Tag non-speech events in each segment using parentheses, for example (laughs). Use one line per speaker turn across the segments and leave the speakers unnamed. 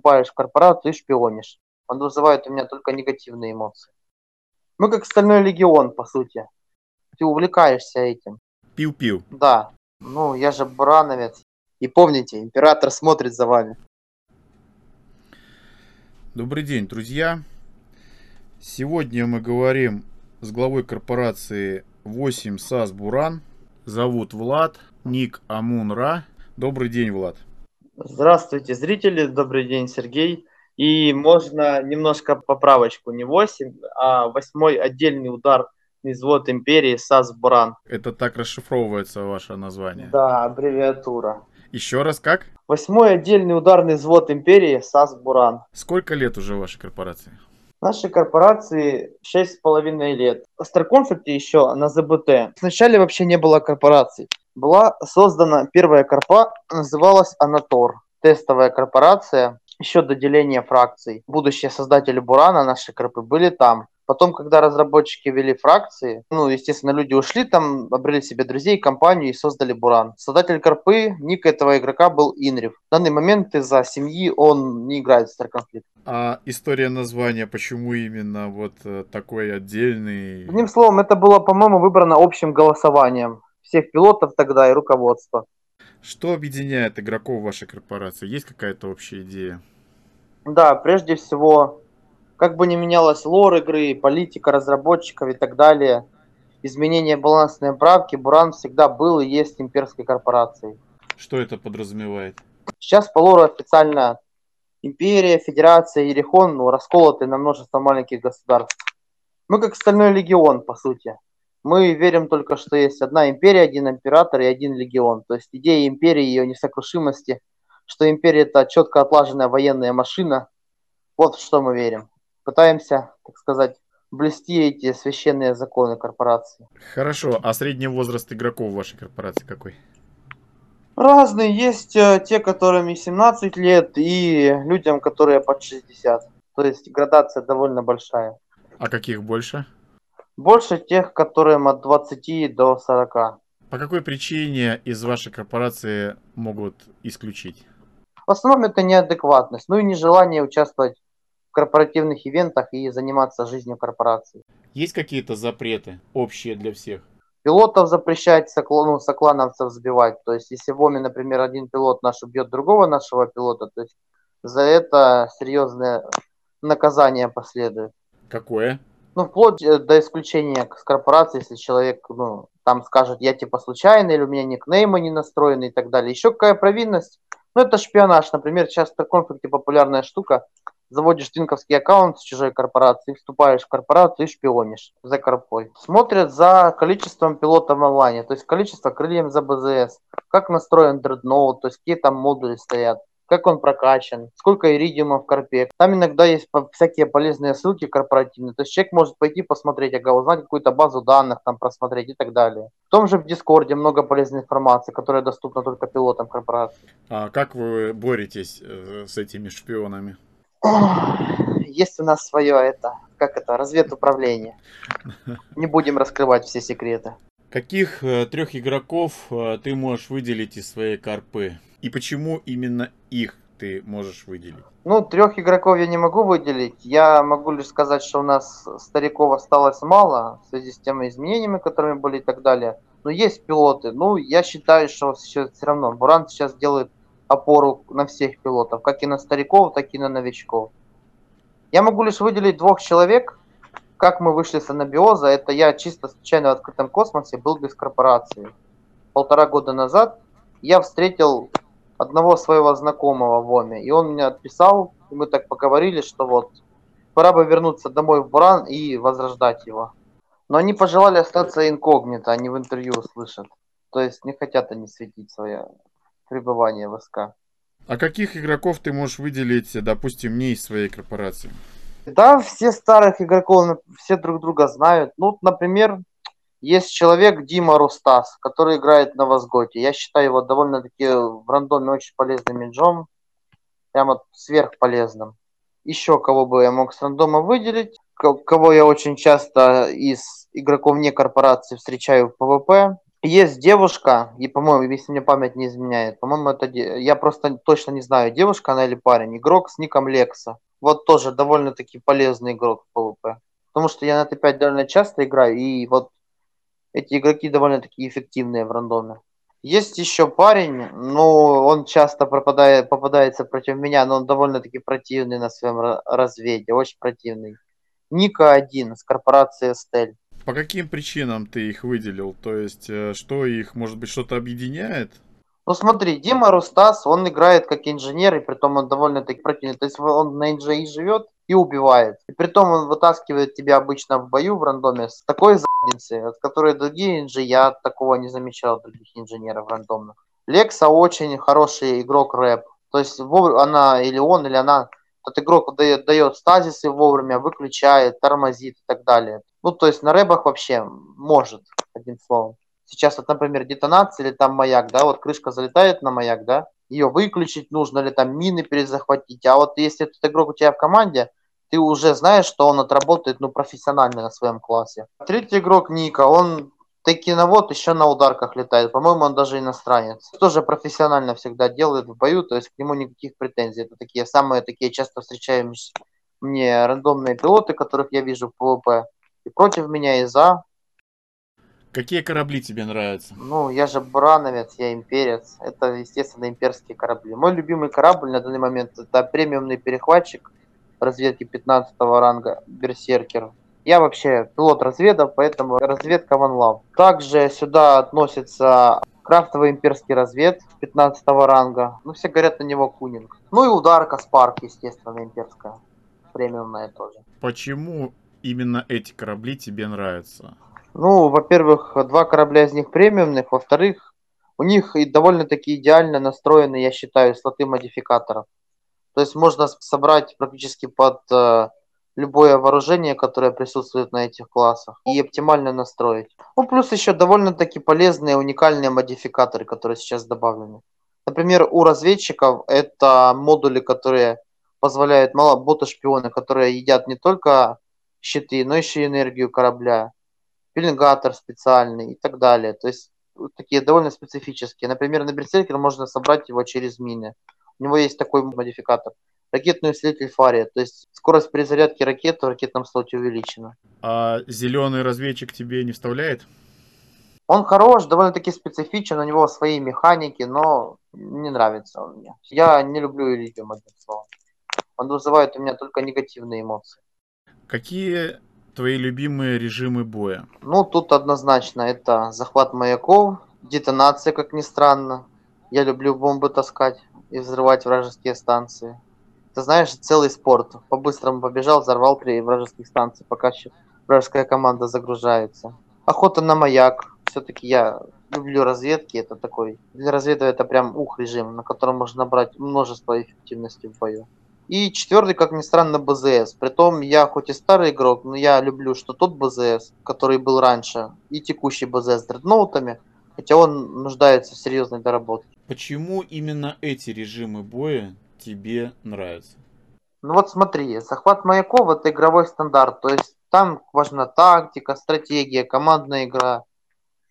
вступаешь в корпорацию и шпионишь. Он вызывает у меня только негативные эмоции. Мы как стальной легион, по сути. Ты увлекаешься этим.
Пиу-пиу.
Да. Ну, я же бурановец. И помните, император смотрит за вами.
Добрый день, друзья. Сегодня мы говорим с главой корпорации 8 САС Буран. Зовут Влад, ник Амунра. Добрый день, Влад.
Здравствуйте, зрители. Добрый день, Сергей. И можно немножко поправочку. Не 8, а 8 отдельный удар взвод империи САС Буран.
Это так расшифровывается ваше название?
Да, аббревиатура.
Еще раз как?
Восьмой отдельный ударный взвод империи САС Буран.
Сколько лет уже вашей корпорации?
Нашей корпорации шесть с половиной лет. В Старконфликте еще на ЗБТ. Вначале вообще не было корпораций. Была создана первая корпа, называлась Анатор. Тестовая корпорация, еще до деления фракций. Будущие создатели Бурана, наши корпы, были там. Потом, когда разработчики вели фракции, ну, естественно, люди ушли там, обрели себе друзей, компанию и создали Буран. Создатель корпы, ник этого игрока был Инрив. В данный момент из-за семьи он не играет в Старконфликт.
А история названия, почему именно вот э, такой отдельный?
Одним словом, это было, по-моему, выбрано общим голосованием всех пилотов тогда и руководства.
Что объединяет игроков вашей корпорации? Есть какая-то общая идея?
Да, прежде всего как бы ни менялась лор игры, политика разработчиков и так далее, изменение балансной правки, Буран всегда был и есть имперской корпорацией.
Что это подразумевает?
Сейчас по лору официально империя, федерация, Ерехон ну, расколоты на множество маленьких государств. Мы как стальной легион, по сути. Мы верим только, что есть одна империя, один император и один легион. То есть идея империи, ее несокрушимости, что империя это четко отлаженная военная машина. Вот в что мы верим пытаемся, так сказать, блести эти священные законы корпорации.
Хорошо, а средний возраст игроков в вашей корпорации какой?
Разные. Есть э, те, которым 17 лет, и людям, которые под 60. То есть градация довольно большая.
А каких больше?
Больше тех, которым от 20 до 40.
По какой причине из вашей корпорации могут исключить?
В основном это неадекватность, ну и нежелание участвовать корпоративных ивентах и заниматься жизнью корпорации.
Есть какие-то запреты общие для всех?
Пилотов запрещать соклону, соклановцев сбивать. То есть, если в ОМИ, например, один пилот наш убьет другого нашего пилота, то есть за это серьезное наказание последует.
Какое?
Ну, вплоть э, до исключения с корпорации, если человек, ну, там скажет, я типа случайно, или у меня никнеймы не настроены и так далее. Еще какая провинность? Ну, это шпионаж. Например, сейчас в конфликте популярная штука заводишь твинковский аккаунт с чужой корпорации, вступаешь в корпорацию и шпионишь за корпой. Смотрят за количеством пилотов в онлайне, то есть количество крыльев за БЗС, как настроен дредноут, то есть какие там модули стоят, как он прокачан, сколько иридиума в корпе. Там иногда есть всякие полезные ссылки корпоративные. То есть человек может пойти посмотреть, ага, узнать какую-то базу данных, там просмотреть и так далее. В том же в Дискорде много полезной информации, которая доступна только пилотам корпорации.
А как вы боретесь э, с этими шпионами?
Есть у нас свое это, как это, разведуправление. (laughs) Не будем раскрывать все секреты.
Каких э, трех игроков э, ты можешь выделить из своей карпы? И почему именно их ты можешь выделить?
Ну, трех игроков я не могу выделить. Я могу лишь сказать, что у нас стариков осталось мало в связи с теми изменениями, которыми были и так далее. Но есть пилоты. Ну, я считаю, что все, все равно Буран сейчас делает опору на всех пилотов, как и на стариков, так и на новичков. Я могу лишь выделить двух человек, как мы вышли с анабиоза. Это я чисто случайно в открытом космосе был без корпорации. Полтора года назад я встретил одного своего знакомого в ОМе, и он мне отписал, и мы так поговорили, что вот пора бы вернуться домой в Буран и возрождать его. Но они пожелали остаться инкогнито, они в интервью услышат. То есть не хотят они светить свое пребывания в СК.
А каких игроков ты можешь выделить, допустим, не из своей корпорации?
Да, все старых игроков, все друг друга знают. Ну, например, есть человек Дима Рустас, который играет на Возготе. Я считаю его довольно-таки в рандоме очень полезным менеджом. Прямо сверхполезным. Еще кого бы я мог с рандома выделить, кого я очень часто из игроков не корпорации встречаю в PvP. Есть девушка, и, по-моему, если мне память не изменяет, по-моему, это я просто точно не знаю, девушка она или парень, игрок с ником Лекса. Вот тоже довольно-таки полезный игрок в PvP. Потому что я на Т5 довольно часто играю, и вот эти игроки довольно-таки эффективные в рандоме. Есть еще парень, ну, он часто пропадает, попадается против меня, но он довольно-таки противный на своем ра- разведе, очень противный. Ника один с корпорации Стель.
По каким причинам ты их выделил? То есть, э, что их, может быть, что-то объединяет?
Ну смотри, Дима Рустас, он играет как инженер, и притом он довольно-таки противный. То есть он на инжи живет и убивает. И притом он вытаскивает тебя обычно в бою в рандоме с такой задницей, от которой другие инжи, я такого не замечал других инженеров рандомных. Лекса очень хороший игрок рэп. То есть она или он, или она, этот игрок дает, дает стазисы вовремя, выключает, тормозит и так далее. Ну, то есть на рэбах вообще может, одним словом сейчас вот, например, детонация или там маяк, да, вот крышка залетает на маяк, да, ее выключить нужно или там мины перезахватить, а вот если этот игрок у тебя в команде, ты уже знаешь, что он отработает, ну, профессионально на своем классе. Третий игрок Ника, он текиновод еще на ударках летает, по-моему, он даже иностранец. Тоже профессионально всегда делает в бою, то есть к нему никаких претензий. Это такие самые такие часто встречаемые мне рандомные пилоты, которых я вижу в PvP. И против меня, и за.
Какие корабли тебе нравятся?
Ну, я же бурановец, я имперец. Это, естественно, имперские корабли. Мой любимый корабль на данный момент это премиумный перехватчик разведки 15 ранга Берсеркер. Я вообще пилот разведа, поэтому разведка One Love. Также сюда относится крафтовый имперский развед 15 ранга. Ну, все говорят на него кунинг. Ну и ударка Спарк, естественно, имперская. Премиумная тоже.
Почему именно эти корабли тебе нравятся?
Ну, во-первых, два корабля из них премиумных, во-вторых, у них и довольно-таки идеально настроены, я считаю, слоты модификаторов. То есть можно собрать практически под э, любое вооружение, которое присутствует на этих классах, и оптимально настроить. Ну, плюс еще довольно-таки полезные, уникальные модификаторы, которые сейчас добавлены. Например, у разведчиков это модули, которые позволяют, мало боты-шпионы, которые едят не только щиты, но еще и энергию корабля пеленгатор специальный и так далее. То есть такие довольно специфические. Например, на Берсеркер можно собрать его через мины. У него есть такой модификатор. Ракетный усилитель Фария. То есть скорость перезарядки ракет в ракетном слоте увеличена.
А зеленый разведчик тебе не вставляет?
Он хорош, довольно-таки специфичен, у него свои механики, но не нравится он мне. Я не люблю Иллюзиум, одним словом. Он вызывает у меня только негативные эмоции.
Какие твои любимые режимы боя?
Ну, тут однозначно это захват маяков, детонация, как ни странно. Я люблю бомбы таскать и взрывать вражеские станции. Ты знаешь, целый спорт. По-быстрому побежал, взорвал три вражеских станции, пока еще вражеская команда загружается. Охота на маяк. Все-таки я люблю разведки. Это такой... Для разведа это прям ух режим, на котором можно набрать множество эффективности в бою. И четвертый, как ни странно, БЗС. Притом я хоть и старый игрок, но я люблю, что тот БЗС, который был раньше, и текущий БЗС с дредноутами, хотя он нуждается в серьезной доработке.
Почему именно эти режимы боя тебе нравятся?
Ну вот смотри, захват маяков это игровой стандарт, то есть там важна тактика, стратегия, командная игра.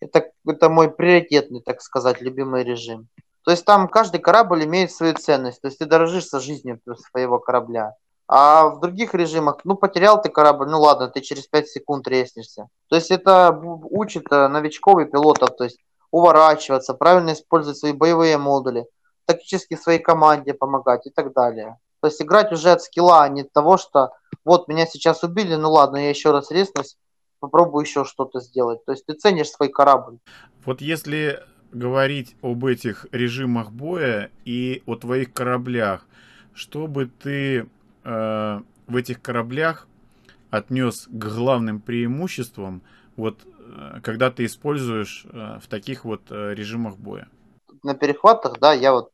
Это, это мой приоритетный, так сказать, любимый режим. То есть там каждый корабль имеет свою ценность. То есть ты дорожишь со жизнью своего корабля. А в других режимах, ну, потерял ты корабль, ну ладно, ты через 5 секунд резнешься. То есть это учит э, новичков и пилотов, то есть уворачиваться, правильно использовать свои боевые модули, тактически своей команде помогать и так далее. То есть играть уже от скилла, а не от того, что вот меня сейчас убили, ну ладно, я еще раз резнусь, попробую еще что-то сделать. То есть ты ценишь свой корабль.
Вот если говорить об этих режимах боя и о твоих кораблях, что бы ты э, в этих кораблях отнес к главным преимуществам, вот когда ты используешь э, в таких вот э, режимах боя?
На перехватах, да, я вот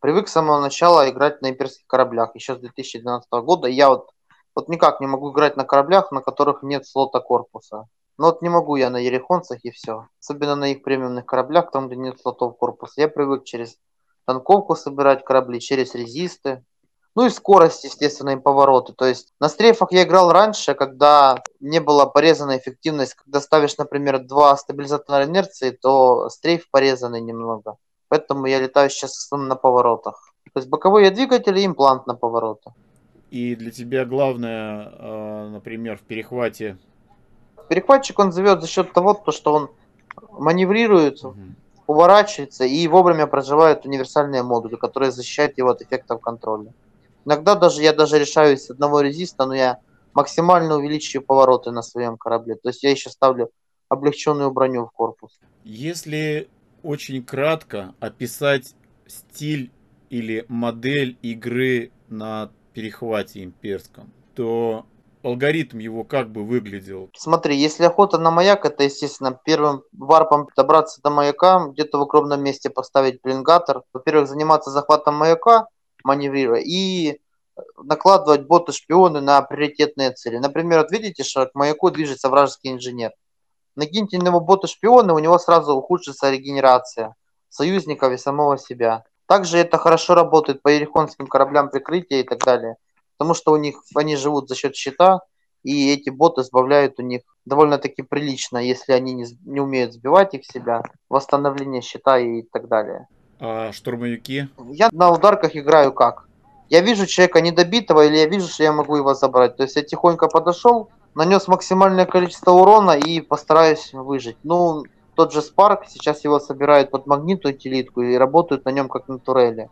привык с самого начала играть на имперских кораблях, еще с 2012 года. Я вот, вот никак не могу играть на кораблях, на которых нет слота корпуса. Но вот не могу я на ерехонцах и все. Особенно на их премиумных кораблях, там, где нет слотов корпуса. Я привык через танковку собирать корабли, через резисты. Ну и скорость, естественно, и повороты. То есть на стрейфах я играл раньше, когда не была порезана эффективность. Когда ставишь, например, два стабилизатора инерции, то стрейф порезанный немного. Поэтому я летаю сейчас на поворотах. То есть боковые двигатели и имплант на повороты.
И для тебя главное, а, например, в перехвате?
Перехватчик он зовет за счет того, что он маневрирует, угу. уворачивается и вовремя проживает универсальные модули, которые защищают его от эффектов контроля. Иногда даже я даже решаюсь одного резиста, но я максимально увеличиваю повороты на своем корабле. То есть я еще ставлю облегченную броню в корпус.
Если очень кратко описать стиль или модель игры на перехвате имперском, то алгоритм его как бы выглядел?
Смотри, если охота на маяк, это, естественно, первым варпом добраться до маяка, где-то в укромном месте поставить пленгатор. Во-первых, заниматься захватом маяка, маневрируя, и накладывать боты-шпионы на приоритетные цели. Например, вот видите, что к маяку движется вражеский инженер. Накиньте на него боты-шпионы, у него сразу ухудшится регенерация союзников и самого себя. Также это хорошо работает по ерехонским кораблям прикрытия и так далее, потому что у них они живут за счет щита, и эти боты сбавляют у них довольно-таки прилично, если они не, не умеют сбивать их себя, восстановление щита и так далее.
А штурмовики?
Я на ударках играю как? Я вижу человека недобитого, или я вижу, что я могу его забрать. То есть я тихонько подошел, нанес максимальное количество урона и постараюсь выжить. Ну, тот же Spark, сейчас его собирают под магнитную утилитку и работают на нем как на турели.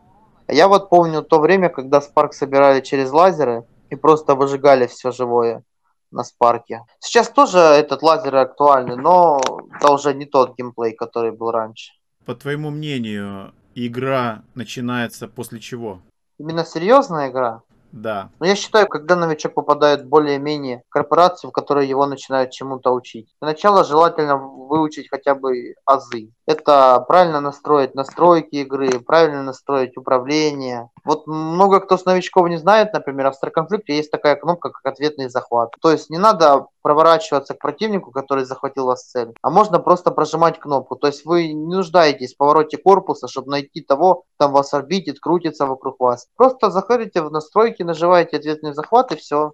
Я вот помню то время, когда Spark собирали через лазеры и просто выжигали все живое на Спарке. Сейчас тоже этот лазер актуальный, но это уже не тот геймплей, который был раньше.
По твоему мнению, игра начинается после чего?
Именно серьезная игра?
Да.
Но я считаю, когда новичок попадает более-менее корпорацию, в которой его начинают чему-то учить. Для начала желательно выучить хотя бы азы. Это правильно настроить настройки игры, правильно настроить управление. Вот много кто с новичков не знает, например, в Star Conflict есть такая кнопка, как ответный захват. То есть не надо проворачиваться к противнику, который захватил вас цель, а можно просто прожимать кнопку. То есть вы не нуждаетесь в повороте корпуса, чтобы найти того, там вас орбитит, крутится вокруг вас. Просто заходите в настройки, нажимаете ответный захват и все.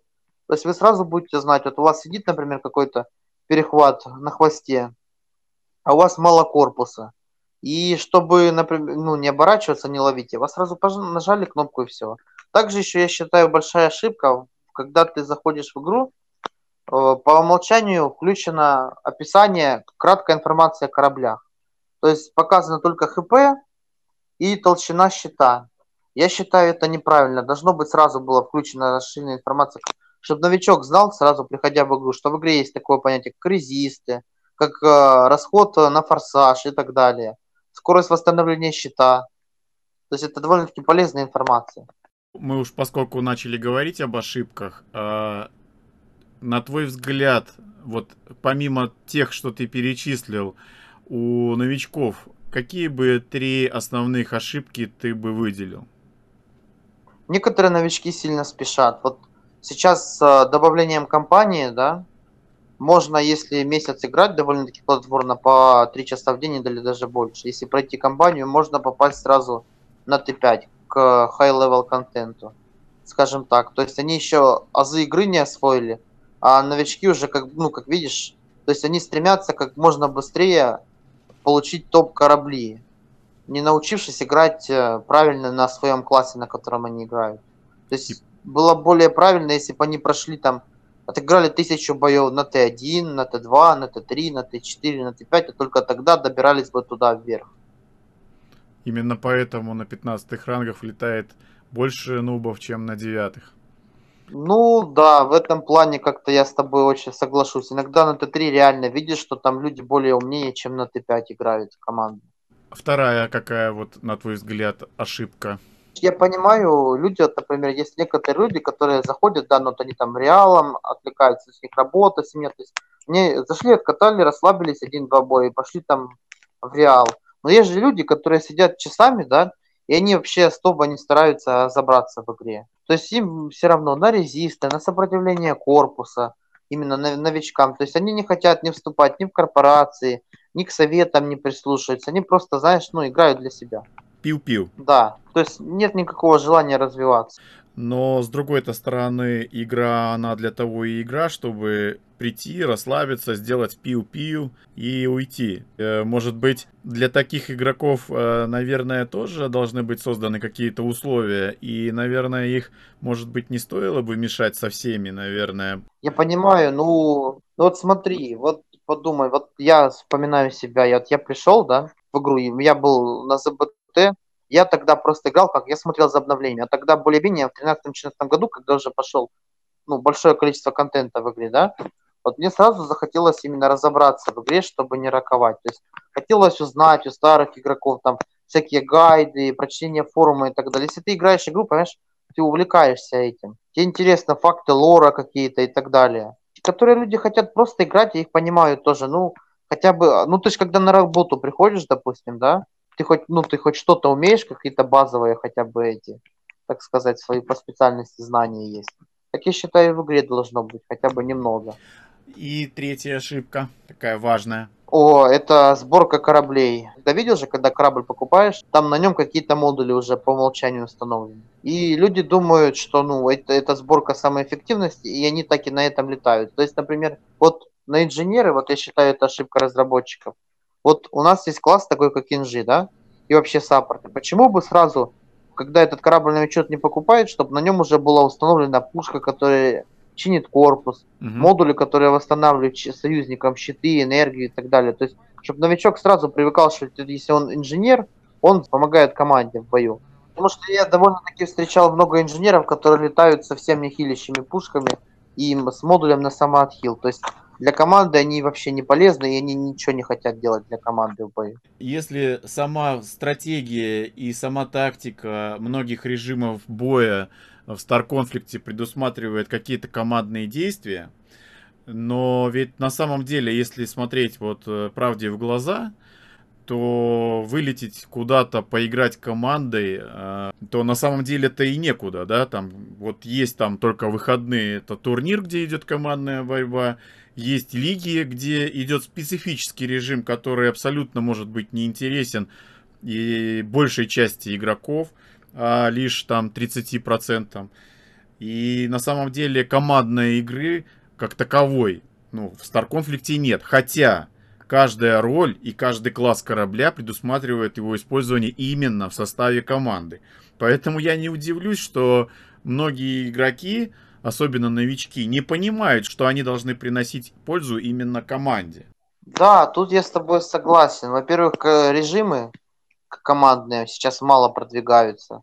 То есть вы сразу будете знать, вот у вас сидит, например, какой-то перехват на хвосте, а у вас мало корпуса. И чтобы, например, ну, не оборачиваться, не ловить, вас сразу нажали кнопку и все. Также еще я считаю большая ошибка, когда ты заходишь в игру, э, по умолчанию включено описание, краткая информация о кораблях. То есть показано только ХП и толщина щита. Я считаю это неправильно. Должно быть сразу было включена расширенная информация, чтобы новичок знал сразу, приходя в игру, что в игре есть такое понятие, как резисты, как э, расход на форсаж и так далее. Скорость восстановления щита. То есть это довольно-таки полезная информация.
Мы уж поскольку начали говорить об ошибках, э, на твой взгляд, вот помимо тех, что ты перечислил, у новичков какие бы три основных ошибки ты бы выделил?
Некоторые новички сильно спешат. Вот сейчас с добавлением компании, да, можно, если месяц играть довольно-таки плодотворно, по 3 часа в день или даже больше. Если пройти компанию, можно попасть сразу на Т5 к high-level контенту, скажем так. То есть они еще азы игры не освоили, а новички уже, как, ну, как видишь, то есть они стремятся как можно быстрее получить топ корабли, не научившись играть э, правильно на своем классе, на котором они играют. То есть было более правильно, если бы они прошли там отыграли тысячу боев на Т1, на Т2, на Т3, на Т4, на Т5, и только тогда добирались бы туда вверх.
Именно поэтому на 15 рангах летает больше нубов, чем на девятых.
Ну да, в этом плане как-то я с тобой очень соглашусь. Иногда на Т3 реально видишь, что там люди более умнее, чем на Т5 играют команды.
Вторая какая вот, на твой взгляд, ошибка?
Я понимаю, люди, вот, например, есть некоторые люди, которые заходят, да, но вот они там реалом, отвлекаются, с них работа, семья, то есть они зашли, откатали, расслабились один-два боя и пошли там в реал. Но есть же люди, которые сидят часами, да, и они вообще особо не стараются разобраться в игре. То есть им все равно на резисты, на сопротивление корпуса, именно новичкам. То есть они не хотят не вступать ни в корпорации, ни к советам не прислушиваются. Они просто, знаешь, ну, играют для себя.
Пиу-пиу.
Да, то есть нет никакого желания развиваться.
Но с другой-то стороны, игра, она для того и игра, чтобы прийти, расслабиться, сделать пиу-пиу и уйти. Э, может быть, для таких игроков, э, наверное, тоже должны быть созданы какие-то условия, и, наверное, их, может быть, не стоило бы мешать со всеми, наверное.
Я понимаю, ну, ну вот смотри, вот подумай, вот я вспоминаю себя, я, вот я пришел, да, в игру, я был на ЗБТ, я тогда просто играл, как я смотрел за обновление. А тогда более-менее в 13-14 году, когда уже пошел ну, большое количество контента в игре, да, вот мне сразу захотелось именно разобраться в игре, чтобы не раковать. То есть хотелось узнать у старых игроков там всякие гайды, прочтение форума и так далее. Если ты играешь игру, понимаешь, ты увлекаешься этим. Тебе интересно факты лора какие-то и так далее. Которые люди хотят просто играть, и их понимают тоже. Ну, хотя бы, ну ты же когда на работу приходишь, допустим, да, ты хоть, ну, ты хоть что-то умеешь, какие-то базовые хотя бы эти, так сказать, свои по специальности знания есть. Так я считаю, в игре должно быть хотя бы немного.
И третья ошибка, такая важная.
О, это сборка кораблей. Ты видел же, когда корабль покупаешь, там на нем какие-то модули уже по умолчанию установлены. И люди думают, что ну это, это сборка самой эффективности, и они так и на этом летают. То есть, например, вот на инженеры, вот я считаю, это ошибка разработчиков. Вот у нас есть класс такой, как инжи, да, и вообще саппорты. Почему бы сразу, когда этот корабль новичок не покупает, чтобы на нем уже была установлена пушка, которая чинит корпус, угу. модули, которые восстанавливают союзникам щиты, энергию и так далее. То есть, чтобы новичок сразу привыкал, что если он инженер, он помогает команде в бою. Потому что я довольно-таки встречал много инженеров, которые летают совсем не хилящими пушками и с модулем на самоотхил. То есть для команды они вообще не полезны, и они ничего не хотят делать для команды в бою.
Если сама стратегия и сама тактика многих режимов боя в Star конфликте предусматривает какие-то командные действия, но ведь на самом деле, если смотреть вот э, правде в глаза, то вылететь куда-то, поиграть командой, э, то на самом деле это и некуда, да, там вот есть там только выходные, это турнир, где идет командная борьба, есть лиги, где идет специфический режим, который абсолютно может быть неинтересен и большей части игроков, а лишь там 30%. И на самом деле командной игры как таковой ну, в Conflict нет. Хотя каждая роль и каждый класс корабля предусматривает его использование именно в составе команды. Поэтому я не удивлюсь, что многие игроки особенно новички, не понимают, что они должны приносить пользу именно команде.
Да, тут я с тобой согласен. Во-первых, режимы командные сейчас мало продвигаются.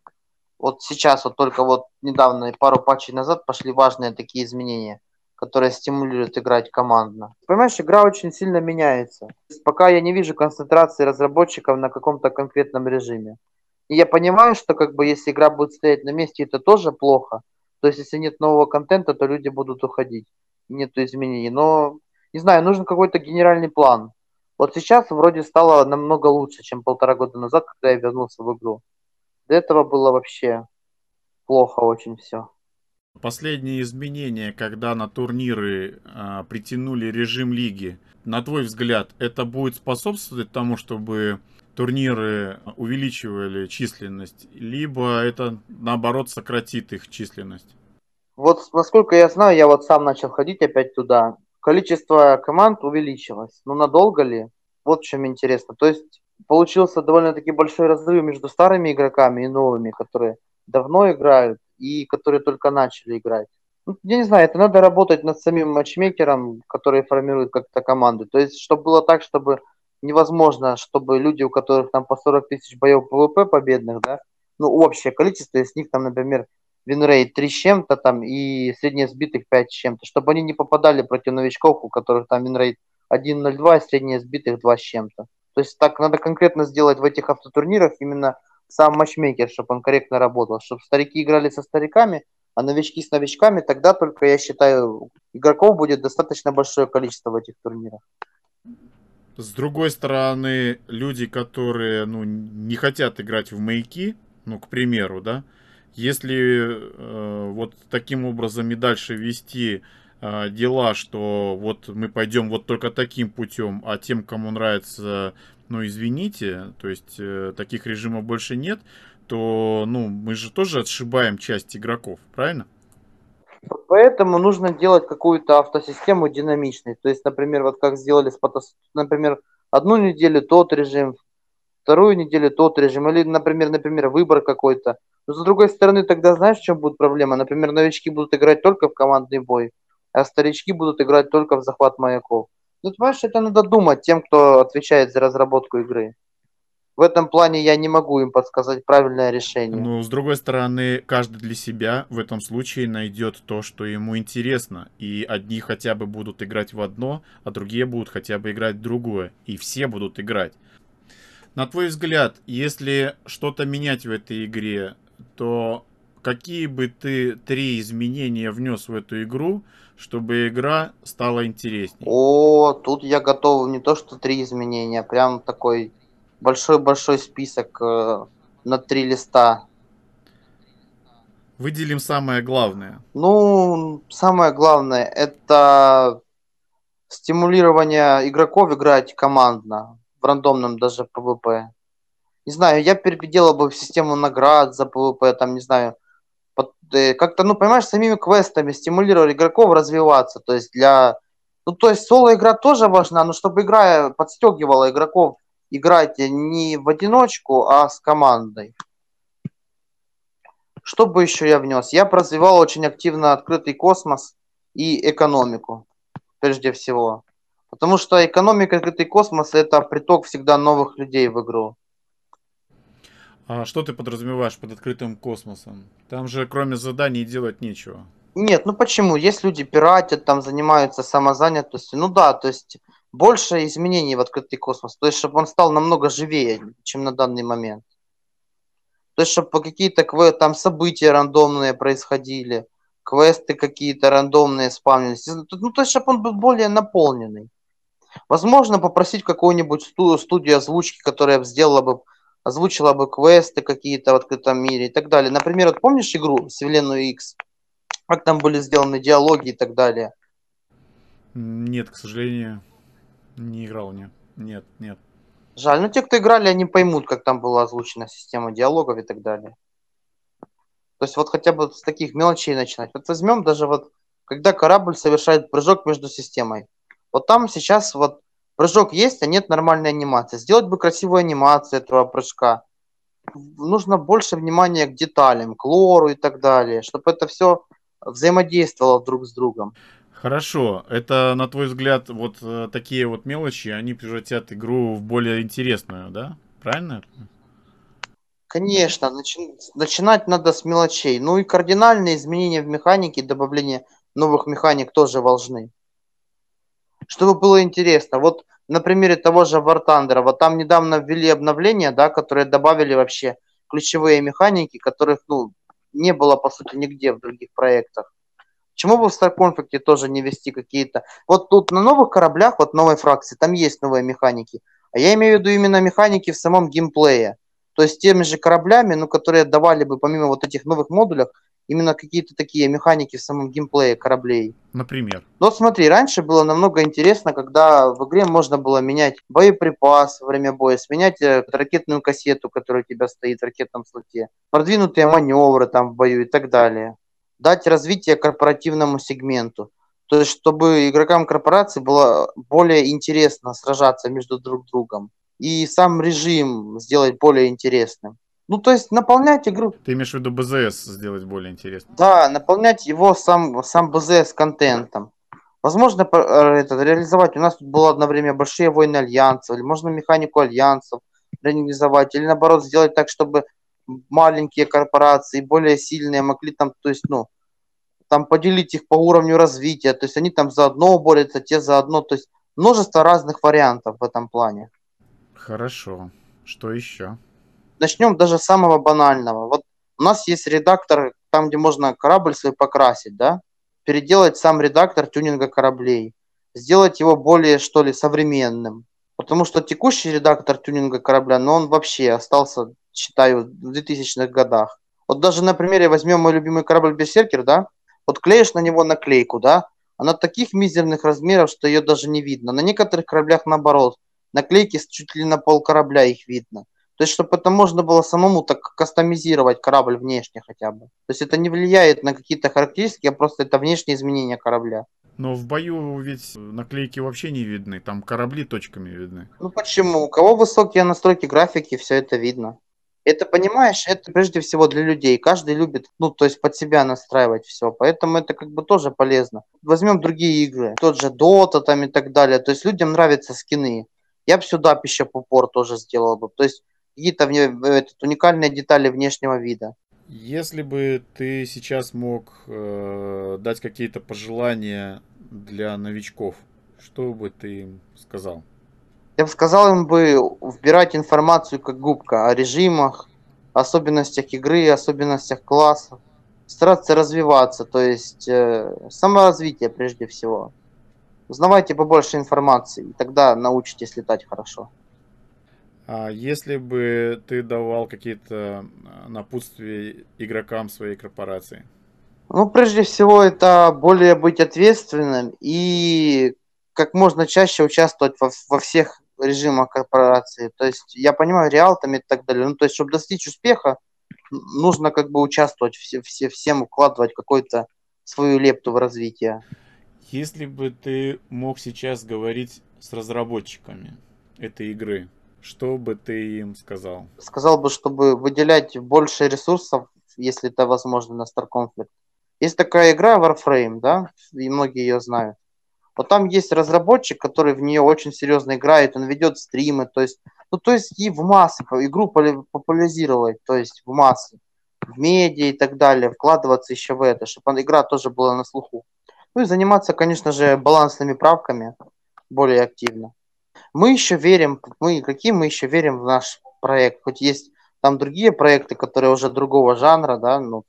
Вот сейчас, вот только вот недавно, пару патчей назад пошли важные такие изменения, которые стимулируют играть командно. Понимаешь, игра очень сильно меняется. Пока я не вижу концентрации разработчиков на каком-то конкретном режиме. И я понимаю, что как бы если игра будет стоять на месте, это тоже плохо. То есть, если нет нового контента, то люди будут уходить. Нету изменений. Но, не знаю, нужен какой-то генеральный план. Вот сейчас вроде стало намного лучше, чем полтора года назад, когда я вернулся в игру. До этого было вообще плохо очень все.
Последние изменения, когда на турниры а, притянули режим лиги, на твой взгляд, это будет способствовать тому, чтобы турниры увеличивали численность, либо это наоборот сократит их численность?
Вот насколько я знаю, я вот сам начал ходить опять туда. Количество команд увеличилось. Но надолго ли? Вот в чем интересно. То есть получился довольно-таки большой разрыв между старыми игроками и новыми, которые давно играют и которые только начали играть. Ну, я не знаю, это надо работать над самим матчмейкером, который формирует как-то команды. То есть, чтобы было так, чтобы невозможно, чтобы люди, у которых там по 40 тысяч боев PvP победных, да, ну, общее количество из них там, например, winrate 3 с чем-то там и среднее сбитых 5 с чем-то, чтобы они не попадали против новичков, у которых там winrate 1.02, среднее сбитых 2 с чем-то. То есть так надо конкретно сделать в этих автотурнирах именно сам matchmaker, чтобы он корректно работал, чтобы старики играли со стариками, а новички с новичками, тогда только, я считаю, игроков будет достаточно большое количество в этих турнирах.
С другой стороны, люди, которые ну, не хотят играть в маяки, ну, к примеру, да, если э, вот таким образом и дальше вести э, дела, что вот мы пойдем вот только таким путем, а тем, кому нравится, ну, извините, то есть э, таких режимов больше нет, то ну, мы же тоже отшибаем часть игроков, правильно?
Поэтому нужно делать какую-то автосистему динамичной. То есть, например, вот как сделали с потас... например, одну неделю тот режим, вторую неделю тот режим, или, например, например, выбор какой-то. Но с другой стороны, тогда знаешь, в чем будет проблема? Например, новички будут играть только в командный бой, а старички будут играть только в захват маяков. Ну, понимаешь, это надо думать тем, кто отвечает за разработку игры в этом плане я не могу им подсказать правильное решение.
Ну, с другой стороны, каждый для себя в этом случае найдет то, что ему интересно. И одни хотя бы будут играть в одно, а другие будут хотя бы играть в другое. И все будут играть. На твой взгляд, если что-то менять в этой игре, то какие бы ты три изменения внес в эту игру, чтобы игра стала интереснее?
О, тут я готов не то что три изменения, прям такой большой-большой список э, на три листа.
Выделим самое главное.
Ну, самое главное это стимулирование игроков играть командно, в рандомном даже PvP. Не знаю, я переделал бы систему наград за PvP, там, не знаю, э, как-то, ну, понимаешь, самими квестами стимулировали игроков развиваться, то есть для... Ну, то есть соло-игра тоже важна, но чтобы игра подстегивала игроков играть не в одиночку, а с командой. Что бы еще я внес? Я развивал очень активно открытый космос и экономику, прежде всего. Потому что экономика, открытый космос – это приток всегда новых людей в игру.
А что ты подразумеваешь под открытым космосом? Там же кроме заданий делать нечего.
Нет, ну почему? Есть люди пиратят, там занимаются самозанятостью. Ну да, то есть больше изменений в открытый космос. То есть, чтобы он стал намного живее, чем на данный момент. То есть, чтобы какие-то там события рандомные происходили, квесты какие-то рандомные спавнились. Ну, то есть, чтобы он был более наполненный. Возможно, попросить какую-нибудь студию озвучки, которая сделала бы, озвучила бы квесты какие-то в открытом мире и так далее. Например, вот помнишь игру Вселенную X? Как там были сделаны диалоги и так далее?
Нет, к сожалению. Не играл, нет. Нет, нет.
Жаль, но те, кто играли, они поймут, как там была озвучена система диалогов и так далее. То есть вот хотя бы с таких мелочей начинать. Вот возьмем даже вот, когда корабль совершает прыжок между системой. Вот там сейчас вот прыжок есть, а нет нормальной анимации. Сделать бы красивую анимацию этого прыжка. Нужно больше внимания к деталям, к лору и так далее, чтобы это все взаимодействовало друг с другом.
Хорошо, это, на твой взгляд, вот э, такие вот мелочи, они превратят игру в более интересную, да? Правильно?
Конечно, начи- начинать надо с мелочей. Ну и кардинальные изменения в механике, добавление новых механик тоже важны. Чтобы было интересно. Вот на примере того же War Thunder, вот там недавно ввели обновление, да, которые добавили вообще ключевые механики, которых, ну, не было, по сути, нигде в других проектах. Почему бы в StarConflict тоже не вести какие-то... Вот тут на новых кораблях, вот новой фракции, там есть новые механики. А я имею в виду именно механики в самом геймплее. То есть теми же кораблями, ну, которые давали бы помимо вот этих новых модулях, именно какие-то такие механики в самом геймплее кораблей.
Например?
Ну, смотри, раньше было намного интересно, когда в игре можно было менять боеприпас во время боя, сменять э, ракетную кассету, которая у тебя стоит в ракетном слоте, продвинутые маневры там в бою и так далее дать развитие корпоративному сегменту. То есть, чтобы игрокам корпорации было более интересно сражаться между друг другом. И сам режим сделать более интересным. Ну, то есть, наполнять игру...
Ты имеешь в виду БЗС сделать более интересным?
Да, наполнять его сам, сам БЗС контентом. Возможно, э, это, реализовать. У нас тут было одно время большие войны альянсов, или можно механику альянсов реализовать, или наоборот сделать так, чтобы маленькие корпорации, более сильные могли там, то есть, ну, там поделить их по уровню развития, то есть они там заодно борются, те заодно, то есть множество разных вариантов в этом плане.
Хорошо. Что еще?
Начнем даже с самого банального. Вот у нас есть редактор, там, где можно корабль свой покрасить, да? Переделать сам редактор тюнинга кораблей. Сделать его более, что ли, современным. Потому что текущий редактор тюнинга корабля, ну, он вообще остался считаю, в 2000-х годах. Вот даже на примере возьмем мой любимый корабль Берсеркер, да, вот клеишь на него наклейку, да, она таких мизерных размеров, что ее даже не видно. На некоторых кораблях наоборот, наклейки чуть ли на пол корабля их видно. То есть, чтобы это можно было самому так кастомизировать корабль внешне хотя бы. То есть, это не влияет на какие-то характеристики, а просто это внешние изменения корабля.
Но в бою ведь наклейки вообще не видны, там корабли точками видны.
Ну почему? У кого высокие настройки графики, все это видно. Это, понимаешь, это прежде всего для людей. Каждый любит, ну, то есть под себя настраивать все. Поэтому это как бы тоже полезно. Возьмем другие игры, тот же Dota там и так далее. То есть людям нравятся скины. Я бы сюда пищепупор тоже сделал бы. То есть какие-то этот, уникальные детали внешнего вида.
Если бы ты сейчас мог э, дать какие-то пожелания для новичков, что бы ты им сказал?
Я бы сказал им бы вбирать информацию как губка о режимах, особенностях игры, особенностях классов, стараться развиваться, то есть э, саморазвитие прежде всего. Узнавайте побольше информации, и тогда научитесь летать хорошо.
А если бы ты давал какие-то а, напутствия игрокам своей корпорации?
Ну, прежде всего, это более быть ответственным и как можно чаще участвовать во, во всех режимах корпорации. То есть, я понимаю, реалтами и так далее. Ну, то есть, чтобы достичь успеха, нужно как бы участвовать, все, все, всем укладывать какой-то свою лепту в развитие.
Если бы ты мог сейчас говорить с разработчиками этой игры, что бы ты им сказал?
Сказал бы, чтобы выделять больше ресурсов, если это возможно, на Star Conflict. Есть такая игра Warframe, да, и многие ее знают. Вот там есть разработчик, который в нее очень серьезно играет, он ведет стримы, то есть, ну, то есть и в массы, игру популяризировать, то есть в массы, в медиа и так далее, вкладываться еще в это, чтобы игра тоже была на слуху. Ну и заниматься, конечно же, балансными правками более активно. Мы еще верим, мы какие мы еще верим в наш проект, хоть есть там другие проекты, которые уже другого жанра, да, ну,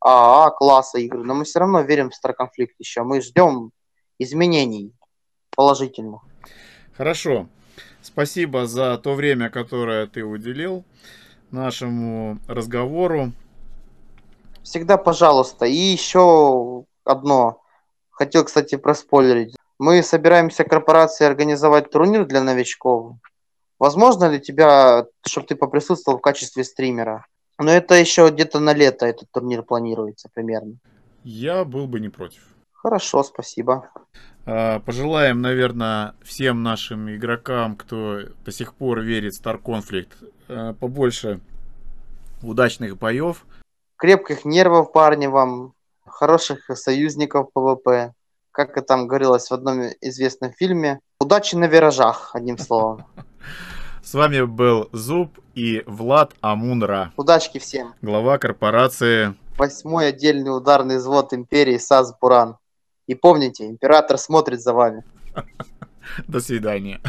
АА класса игры, но мы все равно верим в Star Conflict еще. Мы ждем изменений положительных.
Хорошо. Спасибо за то время, которое ты уделил нашему разговору.
Всегда пожалуйста. И еще одно. Хотел, кстати, проспойлерить. Мы собираемся корпорации организовать турнир для новичков. Возможно ли тебя, чтобы ты поприсутствовал в качестве стримера? Но это еще где-то на лето этот турнир планируется примерно.
Я был бы не против.
Хорошо, спасибо.
А, пожелаем, наверное, всем нашим игрокам, кто до сих пор верит в Star Conflict, а, побольше удачных боев.
Крепких нервов, парни, вам. Хороших союзников PvP как это там говорилось в одном известном фильме, удачи на виражах, одним словом. (laughs)
С вами был Зуб и Влад Амунра.
Удачки всем.
Глава корпорации.
Восьмой отдельный ударный взвод империи САС Буран. И помните, император смотрит за вами.
До свидания.